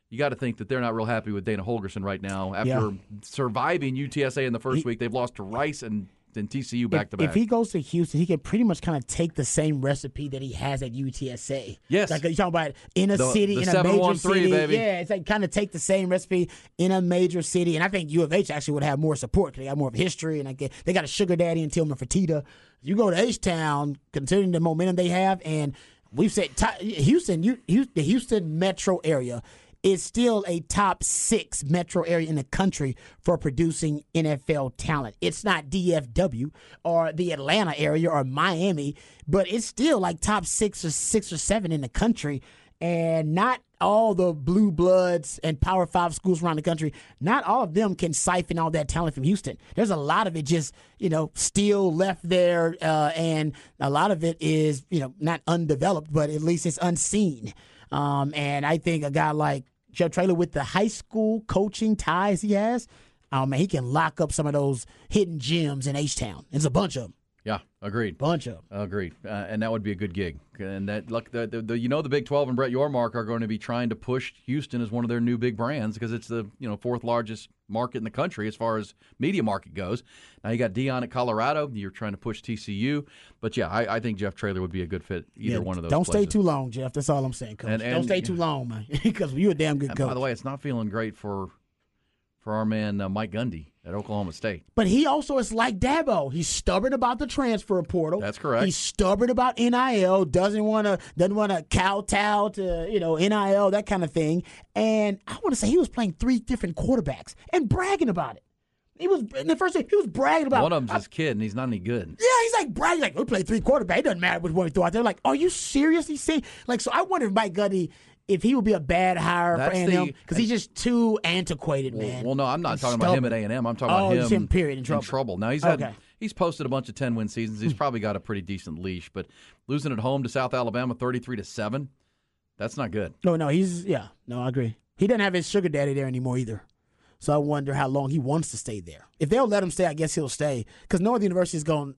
You got to think that they're not real happy with Dana Holgorsen right now. After Yeah. surviving UTSA in the first He- week, they've lost to Rice and, and TCU back to if, if he goes to Houston, he can pretty much kind of take the same recipe that he has at UTSA. Yes. like you're talking about in a The- city, the in a major city. baby. Yeah, it's like kind of take the same recipe in a major city, and I think U of H actually would have more support because they got more of history, and I get, they got a sugar daddy in Tillman Fertitta. You go to H Town, considering the momentum they have, and we've said Houston, you, Houston, the Houston metro area is still a top six metro area in the country for producing NFL talent. It's not DFW or the Atlanta area or Miami, but it's still like top six or six or seven in the country. And not all the blue bloods and power five schools around the country, not all of them can siphon all that talent from Houston. There's a lot of it just, you know, still left there. Uh, and a lot of it is, you know, not undeveloped, but at least it's unseen. Um, and I think a guy like Jeff Traylor with the high school coaching ties he has, oh man, he can lock up some of those hidden gems in H Town. There's a bunch of them. Yeah, agreed. Bunch of them. Agreed, uh, and that would be a good gig. And that, look, the, the, the you know, the Big Twelve and Brett Yormark are going to be trying to push Houston as one of their new big brands because it's the you know fourth largest market in the country as far as media market goes. Now you got Deion at Colorado. You're trying to push TCU, but yeah, I, I think Jeff Traylor would be a good fit either Yeah, one of those. Don't stay too long, Jeff. That's all I'm saying, coach. And- Don't stay too long, man, because you're a damn good And coach. by the way, it's not feeling great for for our man uh, Mike Gundy at Oklahoma State. But he also is like Dabo. He's stubborn about the transfer portal. That's correct. He's stubborn about NIL. Doesn't want to doesn't want to kowtow to you know NIL that kind of thing. And I want to say he was playing three different quarterbacks and bragging about it. He was in the first thing he was bragging about. One of them's his kid, and he's not any good. Yeah, he's like bragging, like we play three quarterback. It doesn't matter which one we throw out there. Like, are you seriously saying? Like, so I wonder if Mike Gundy, if he would be a bad hire That's for A&M because he's just too antiquated, Well, man. well, no, I'm not talking about him at A stubborn. and M. I'm talking Oh, about him. him, period, in trouble. Now he's had Okay. he's posted a bunch of ten win seasons. He's hmm. probably got a pretty decent leash, but losing at home to South Alabama, 33 to seven, that's not good. No, no, he's yeah. No, I agree. He doesn't have his sugar daddy there anymore either. So I wonder how long he wants to stay there. If they'll let him stay, I guess he'll stay because no other university is going.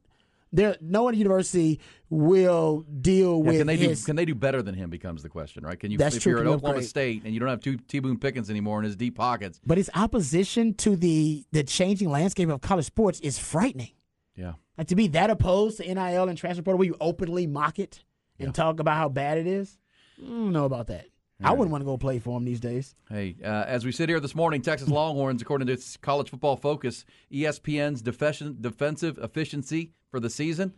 There, no other university will deal Yeah, with can they his. do can they do better than him? Becomes the question, right? Can you That's if true, you're at Oklahoma upgrade? State and you don't have two T Boone Pickens anymore in his deep pockets? but his opposition to the the changing landscape of college sports is frightening. Yeah, Like to be that opposed to NIL and transfer portal, where you openly mock it and talk about how bad it is. I don't know about that. I wouldn't want to go play for him these days. Hey, uh, as we sit here this morning, Texas Longhorns, according to its college football focus, ESPN's defes- defensive efficiency for the season,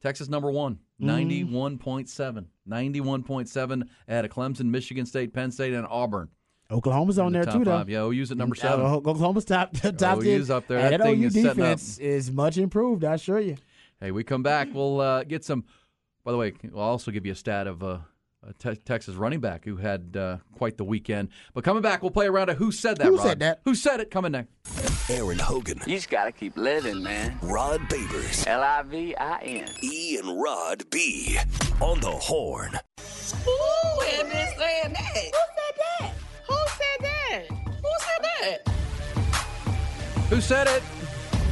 Texas number one, Mm-hmm. 91.7. 91.7 at a Clemson, Michigan State, Penn State, and Auburn. Oklahoma's on the there too, though. five. Yeah, OU's at number Uh, seven. Oklahoma's top top OU's ten. up there. That that thing OU is defense is much improved. I assure you. Hey, we come back. We'll uh, get some. By the way, I'll also give you a stat of uh, te- Texas running back who had uh, quite the weekend. But coming back, we'll play around a Who Said That, Who Rod? said that? Who said it? Coming next. Aaron Hogan, You just gotta keep living, man. Rod Babers, L I V I N. E and Rod B on the horn. Ooh, and been saying that. Who said that? Who said that? Who said that? Who said it?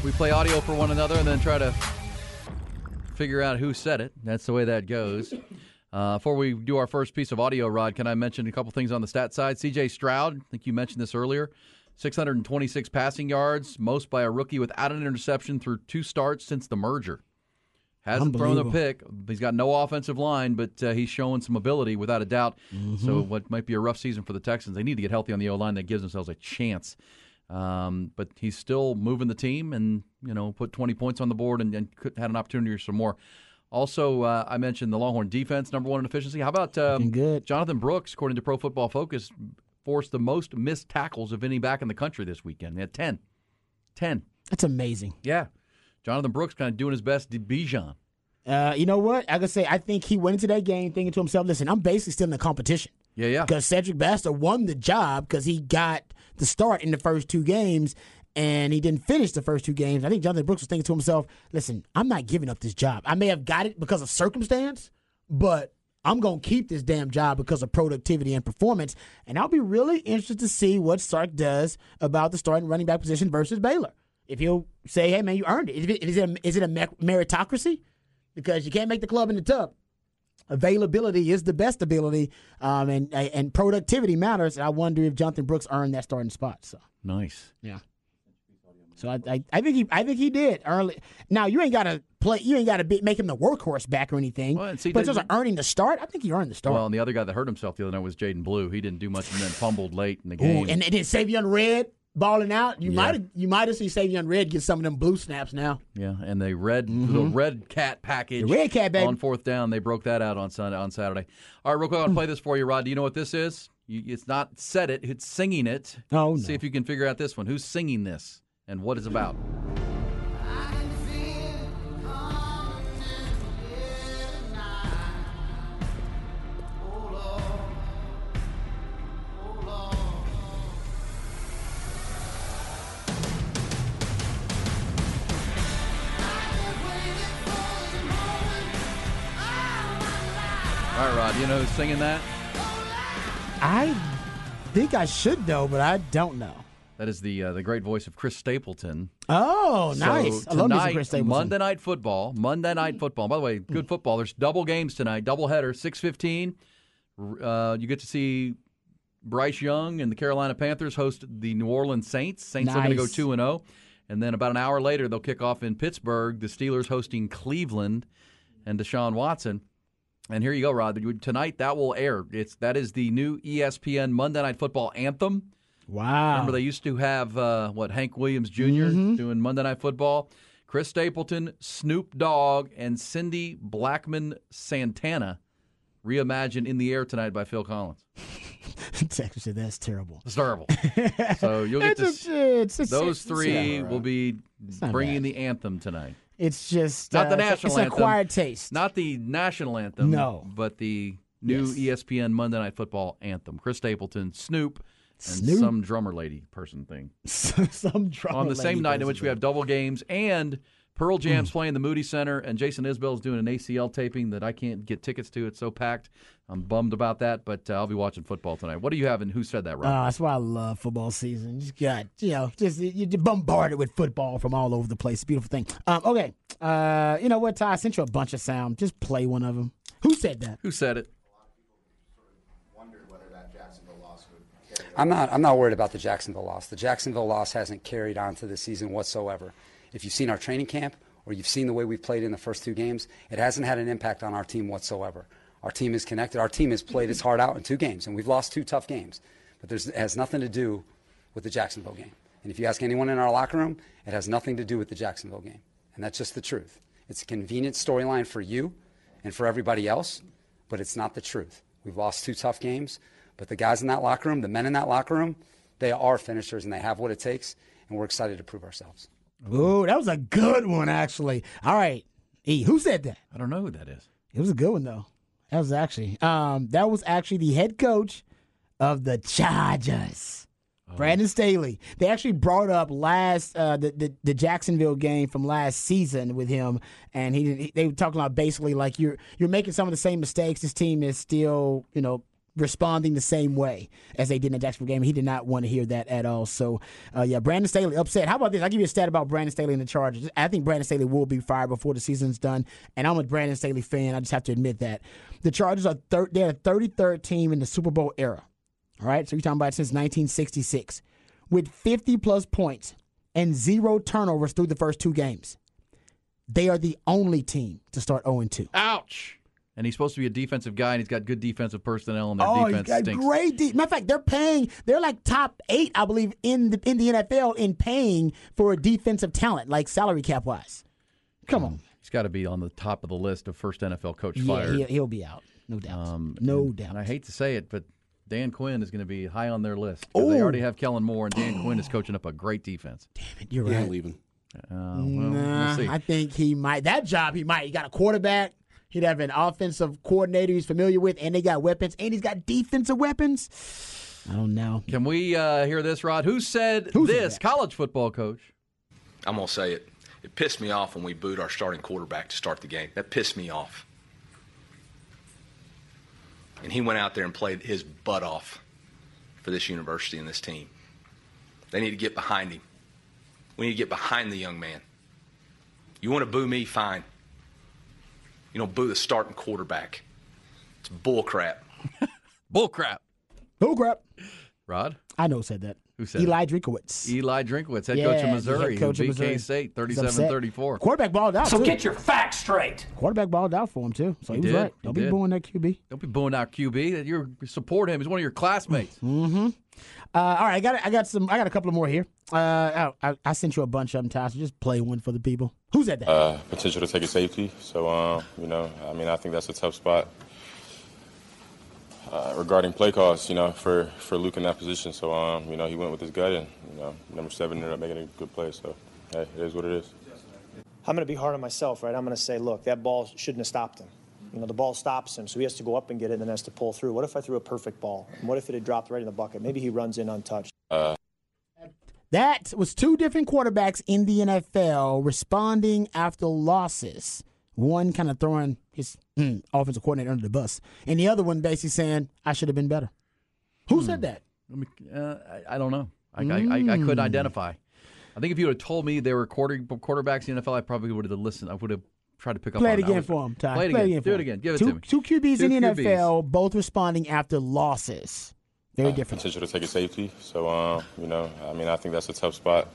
We play audio for one another and then try to figure out who said it. That's the way that goes. Uh, before we do our first piece of audio, Rod, can I mention a couple things on the stat side? CJ Stroud, I think you mentioned this earlier. 626 passing yards, most by a rookie without an interception through two starts since the merger. Hasn't thrown a pick. He's got no offensive line, but uh, he's showing some ability without a doubt. Mm-hmm. So, what might be a rough season for the Texans, they need to get healthy on the O line. That gives themselves a chance. Um, but he's still moving the team, and you know, put 20 points on the board, and, and had an opportunity for some more. Also, uh, I mentioned the Longhorn defense, number one in efficiency. How about um, good. Jonathan Brooks? According to Pro Football Focus, forced the most missed tackles of any back in the country this weekend. They had 10. 10. That's amazing. Yeah. Jonathan Brooks kind of doing his best to Bijan. Uh, you know what? I gotta say, I think he went into that game thinking to himself, "Listen, I'm basically still in the competition." Yeah, yeah. because Cedric Baxter won the job because he got the start in the first two games and he didn't finish the first two games. I think Jonathan Brooks was thinking to himself, listen, I'm not giving up this job. I may have got it because of circumstance, but I'm going to keep this damn job because of productivity and performance. And I'll be really interested to see what Sark does about the starting running back position versus Baylor. If he'll say, hey, man, you earned it. Is it, is it, a, is it a meritocracy? Because you can't make the club in the tub. availability is the best ability, um, and and productivity matters. And I wonder if Jonathan Brooks earned that starting spot. So Nice. yeah. So I, I, I think he I think he did early. Now you ain't got to play. You ain't got to make him the workhorse back or anything. Well, see, but in they- terms of earning the start, I think he earned the start. Well, and the other guy that hurt himself the other night was Jaydon Blue. He didn't do much and then fumbled late in the Ooh, game. and, and then Savion Red balling out. You Yeah. might have you might have seen Savion Red get some of them blue snaps now. yeah, and the red the red cat package, Mm-hmm. The red cat, baby. on fourth down. They broke that out on Sunday on Saturday. All right, real quick, I'll play this for you, Rod. Do you know what this is? You, it's not said it; it's singing it. Oh, See if you can figure out this one. Who's singing this and what it's about? All right, Rod. You know who's singing that? I think I should know, but I don't know. That is the uh, the great voice of Chris Stapleton. Oh, nice. So I love tonight, Chris Stapleton. Monday night football. Monday night football. By the way, good football. There's double games tonight. Double header. Six fifteen. Uh, you get to see Bryce Young and the Carolina Panthers host the New Orleans Saints. Saints are going to go two and zero. And then about an hour later, they'll kick off in Pittsburgh. The Steelers hosting Cleveland and Deshaun Watson. And here you go, Rod. Tonight that will air. It's that is the new ESPN Monday Night Football anthem. Wow. Remember, they used to have uh, what Hank Williams junior Mm-hmm. doing Monday Night Football. Chris Stapleton, Snoop Dogg, and Cindy Blackman Santana reimagined "In the Air Tonight" by Phil Collins. Said that's terrible. It's terrible. so you'll get It's a- it's those it's three right. will be bringing bad. the anthem tonight. It's just Not the uh, it's a- national it's anthem. acquired taste. Not the national anthem. No. but the new Yes. ESPN Monday Night Football anthem. Chris Stapleton, Snoop, Snoop? some drummer lady person thing. some drama on the same night in which we have double games and Pearl Jam's playing the Moody Center and Jason Isbell is doing an ACL taping that I can't get tickets to. It's so packed. I'm bummed about that, but uh, I'll be watching football tonight. What do you have and who said that, Uh, that's why I love football season. Just got you know, just you're bombarded with football from all over the place. It's a beautiful thing. Um, okay, uh, you know what, Ty? I sent you a bunch of sound. Just play one of them. Who said that? who said it? I'm not. I'm not worried about the Jacksonville loss. The Jacksonville loss hasn't carried on to the season whatsoever. If you've seen our training camp or you've seen the way we've played in the first two games, it hasn't had an impact on our team whatsoever. Our team is connected. Our team has played its heart out in two games, and we've lost two tough games. But there's, it has nothing to do with the Jacksonville game. And if you ask anyone in our locker room, it has nothing to do with the Jacksonville game. And that's just the truth. It's a convenient storyline for you and for everybody else, but it's not the truth. We've lost two tough games, but the guys in that locker room, the men in that locker room, they are finishers and they have what it takes, and we're excited to prove ourselves. Ooh, that was a good one, actually. All right, E, who said that? I don't know who that is. It was a good one though. That was actually um that was actually the head coach of the Chargers. Brandon Staley. They actually brought up last uh, the, the the Jacksonville game from last season with him, and he, he they were talking about basically like you're you're making some of the same mistakes. This team is still you know responding the same way as they did in the Jacksonville game. He did not want to hear that at all. So uh, yeah, Brandon Staley upset. How about this? I'll give you a stat about Brandon Staley and the Chargers. I think Brandon Staley will be fired before the season's done, and I'm a Brandon Staley fan. I just have to admit that the Chargers are thir- they're the 33rd team in the Super Bowl era. All right, so you're talking about since 1966, with 50 plus points and zero turnovers through the first two games. They are the only team to start 0 2. Ouch! And he's supposed to be a defensive guy, and he's got good defensive personnel, and their Oh, he's defense got stinks. great. De- Matter of fact, they're paying. They're like top eight, I believe, in the in the NFL in paying for a defensive talent, like salary cap wise. Come on, He's got to be on the top of the list of first NFL coach yeah, fired. he'll, he'll be out, no doubt, Um, no and, doubt. And I hate to say it, but Dan Quinn is going to be high on their list. 'cause They already have Kellen Moore, and Dan Quinn is coaching up a great defense. Damn it, you're Yeah, right. leaving. Uh, well, Nah, we'll see. I think he might. That job, he might. He got a quarterback. He'd have an offensive coordinator he's familiar with, and they got weapons, and he's got defensive weapons. I don't know. Can we uh, hear this, Rod? Who said Who said this? College football coach. I'm going to say it. It pissed me off when we booed our starting quarterback to start the game. That pissed me off. And he went out there and played his butt off for this university and this team. They need to get behind him. We need to get behind the young man. You want to boo me? Fine. You don't boo the starting quarterback. It's bull crap. Bull crap. Bull crap. Rod? I know who said that. Who said Eli Drinkwitz. Eli Drinkwitz, head Yeah, coach of the Missouri, head coach who of Missouri. K-State He's 37-34. Quarterback balled out. So too. get your facts straight. Quarterback balled out for him too. So he, He was did. right. Don't be did. booing that QB. Don't be booing out QB. You support him. He's one of your classmates. Mm-hmm. Uh, all right, I got I got some. I got a couple of more here. Uh, I, I, I sent you a bunch of them, Ty. So just play one for the people. Who's at that? uh, potential to take a safety. So, um, you know, I mean, I think that's a tough spot uh, regarding play calls, you know, for, for Luke in that position. So, um, you know, he went with his gut, and, you know, number seven ended up making a good play. So, hey, it is what it is. I'm going to be hard on myself, right? I'm going to say, look, that ball shouldn't have stopped him. You know, the ball stops him, so he has to go up and get it and then has to pull through. What if I threw a perfect ball? And what if it had dropped right in the bucket? Maybe he runs in untouched. Uh, That was two different quarterbacks in the NFL responding after losses. One kind of throwing his mm, offensive coordinator under the bus, and the other one basically saying, "I should have been better." Who said that? Let me, uh, I, I don't know. I, I, I, I couldn't Mm. identify. I think if you would have told me they were quarter, quarterbacks in the NFL, I probably would have listened. I would have tried to pick up Play on it again was- for him, Ty. Play it Play again. for Do it again. Give it two, to me. Two QBs Two in the QBs. NFL, both responding after losses. Very uh, different. Potential to take a safety. So, um, you know, I mean, I think that's a tough spot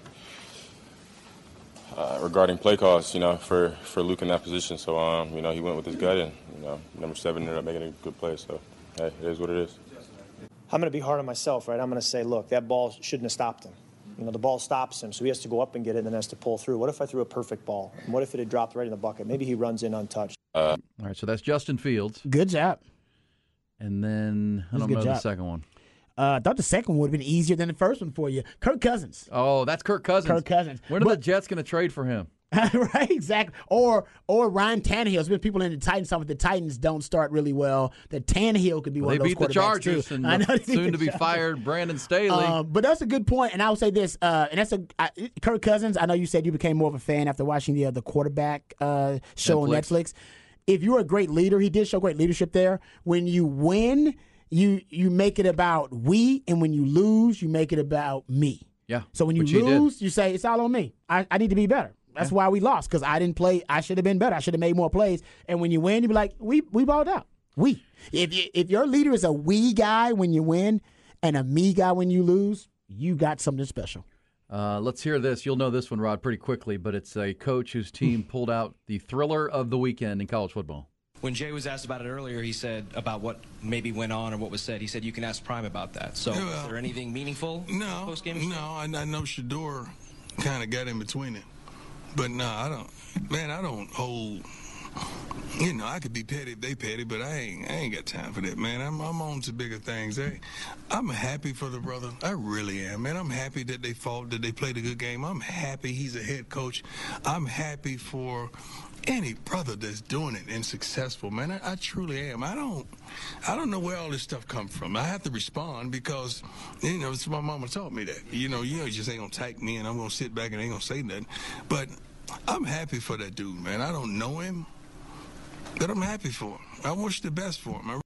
uh, regarding play calls, you know, for, for Luke in that position. So, um, you know, he went with his gut, and, you know, number seven ended up making a good play. So, hey, it is what it is. I'm going to be hard on myself, right? I'm going to say, look, that ball shouldn't have stopped him. You know, the ball stops him, so he has to go up and get it and then has to pull through. What if I threw a perfect ball? And what if it had dropped right in the bucket? Maybe he runs in untouched. All right, so that's Justin Fields. Good job. And then I don't good know the second one. Uh, I thought the second one would have been easier than the first one for you. Kirk Cousins. Oh, that's Kirk Cousins. Kirk Cousins. When are But- the Jets going to trade for him? right, exactly. Or or Ryan Tannehill. There's been people in the Titans talking the Titans don't start really well. That Tannehill could be Well, one of those beat the quarterbacks, Chargers too. and I know the they soon to be Chargers. fired Brandon Staley. Um, but that's a good point, and I would say this, uh, and that's a I, Kirk Cousins. I know you said you became more of a fan after watching the other quarterback uh, show on Netflix. Netflix. If you're a great leader, he did show great leadership there. When you win, you you make it about we, and when you lose, you make it about me. yeah. So when you lose, you say it's all on me. I, I need to be better. That's why we lost because I didn't play. I should have been better. I should have made more plays. And when you win, you be like, we we balled out. We. If you, if your leader is a we guy when you win and a me guy when you lose, you got something special. Uh, let's hear this. You'll know this one, Rod, pretty quickly, but it's a coach whose team pulled out the thriller of the weekend in college football. When Jay was asked about it earlier, he said about what maybe went on or what was said. He said you can ask Prime about that. So, Yeah, well, is there anything meaningful? No, post game. no, I, I know Shedeur kind of got in between it, but no, I don't. Man, I don't hold. You know, I could be petty if they petty, but I ain't. I ain't got time for that, man. I'm, I'm on to bigger things. Hey, I'm happy for the brother. I really am, man. I'm happy that they fought, that they played a good game. I'm happy he's a head coach. I'm happy for any brother that's doing it and successful, man. I, I truly am. I don't, I don't know where all this stuff come from. I have to respond because, you know, it's my mama taught me that. You know, you know, you just ain't gonna take me and I'm gonna sit back and ain't gonna say nothing. But I'm happy for that dude, man. I don't know him, but I'm happy for him. I wish the best for him. I All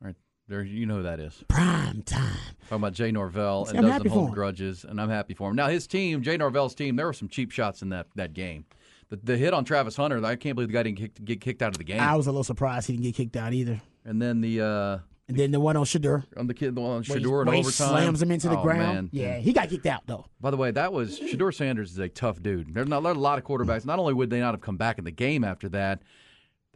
right, there, you know who that is. Prime time. Talking about Jay Norvell See, and I'm doesn't hold grudges, and I'm happy for him. Now his team, Jay Norvell's team, there were some cheap shots in that, that game. The, the hit on Travis Hunter, I can't believe the guy didn't kick, get kicked out of the game. I was a little surprised he didn't get kicked out either. And then the uh, And then the one on Shedeur. on the kid, the one on where he- Shedeur in where overtime, slams him into the Oh, ground. man. Yeah, he got kicked out though. By the way, that was Shedeur Sanders is a tough dude. There's not, there a lot of quarterbacks. Not only would they not have come back in the game after that,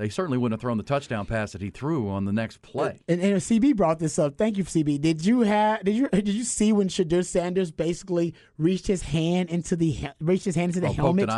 they certainly wouldn't have thrown the touchdown pass that he threw on the next play. And, and CB brought this up. Thank you, CB. Did you have? Did you? Did you see when Shedeur Sanders basically reached his hand into the reached his hand into the Oh, helmet?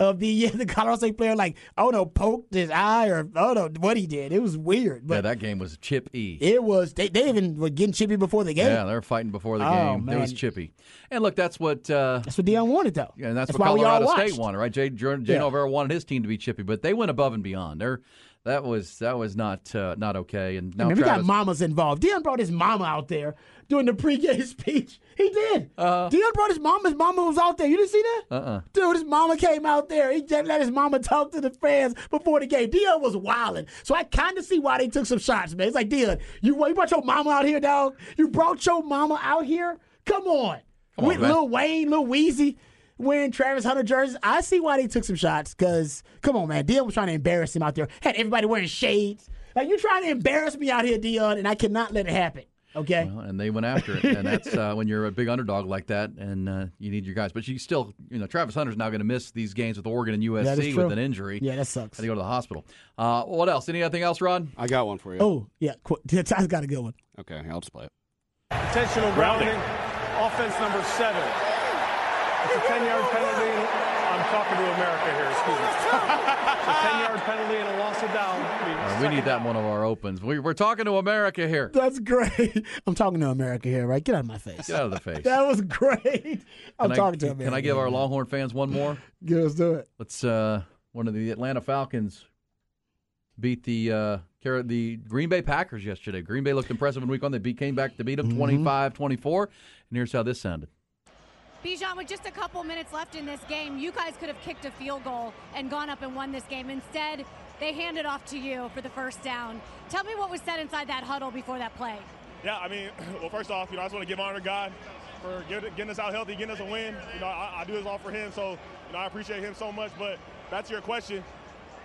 Of the yeah, the Colorado State player? Like, oh no, poked his eye or oh no, what he did? It was weird. But yeah, that game was chip E. it was. They, they even were getting chippy before the game. Yeah, they were fighting before the Oh, game. It was chippy. And look, that's what uh, That's what Deion wanted though. Yeah, and that's, That's what why we all Colorado State wanted, right? Jay, Jay, Yeah. Wanted his team to be chippy, but they went above and beyond. They're, that was that was not uh, not okay. And now I mean, we got Travis, mamas involved. Deion brought his mama out there doing the pregame speech. He did. Deion brought his mama. His mama was out there. You didn't see that? uh-uh. Dude, his mama came out there. He just let his mama talk to the fans before the game. Deion was wilding. So I kind of see why they took some shots, man. It's like, Deion, you, you brought your mama out here, dog? You brought your mama out here? Come on. Come on, With man. Lil Wayne, Lil Weezy wearing Travis Hunter jerseys. I see why they took some shots because, come on, man. Deion was trying to embarrass him out there. Had everybody wearing shades. Like you're trying to embarrass me out here, Deion, and I cannot let it happen. Okay. Well, and they went after it, and that's uh, when you're a big underdog like that, and uh, you need your guys. But you still, you know, Travis Hunter's now going to miss these games with Oregon and USC with an injury. Yeah, that sucks. Had to go to the hospital. Uh, what else? Anything else, Rod? I got one for you. Oh, yeah. qu- Ty's got a good one. Okay, I'll just play it. Intentional grounding. Offense number seven. It's a 10 yard penalty. I'm talking to America here, excuse me. it's a 10 yard penalty and a loss of down. Uh, we need that in one of our opens. We, we're talking to America here. That's great. I'm talking to America here, right? Get out of my face. Get out of the face. That was great. I'm Can I- talking to America. Can I give our Longhorn fans one more? Yeah, let's do it. Let's. Uh, one of the Atlanta Falcons beat the uh, Car- the Green Bay Packers yesterday. Green Bay looked impressive in Week One. They beat, came back to beat them Mm-hmm. 25-24. And here's how this sounded. Bijan, with just a couple minutes left in this game, you guys could have kicked a field goal and gone up and won this game. Instead, they handed off to you for the first down. Tell me what was said inside that huddle before that play. Yeah, I mean, well, first off, you know, I just want to give honor to God for getting us out healthy, getting us a win. You know, I, I do this all for Him, so you know, I appreciate Him so much. But to your question,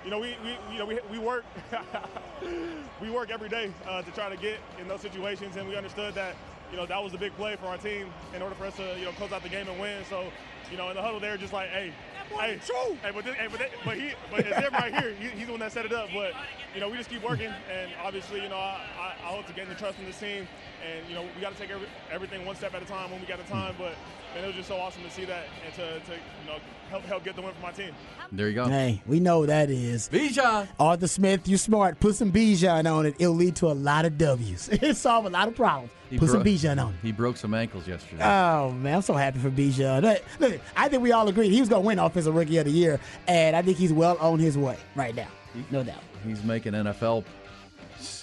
you know, we, we you know we, we work we work every day uh, to try to get in those situations, and we understood that you know that was a big play for our team in order for us to you know close out the game and win. So, you know, in the huddle, they're just like, hey. Hey, true. hey, but, this, hey, but, they, but he, but it's him right here. He, he's the one that set it up. But you know, we just keep working, and obviously, you know, I, I, I hope to gain the trust from this team, and you know, we got to take every, everything one step at a time when we got the time. But man, it was just so awesome to see that and to, to you know help help get the win for my team. There you go. Hey, we know that is. Bijan. Arthur Smith, you smart. Put some Bijan on it. It'll lead to a lot of W's. It'll solve a lot of problems. He Put some bro- Bijan on. He broke some ankles yesterday. Oh man, I'm so happy for Bijan. Look, I think we all agreed he was going to win Offensive Rookie of the Year, and I think he's well on his way right now, no doubt. He's making NFL,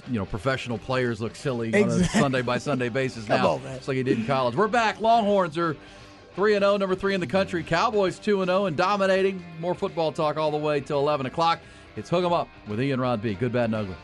you know, professional players look silly on a Sunday by Sunday basis now. on. It's like he did in college. We're back. Longhorns are three and zero, number three in the country. Cowboys two and zero and dominating. More football talk all the way till eleven o'clock. It's hook 'em up with Ian Rod B. Good, bad, and ugly.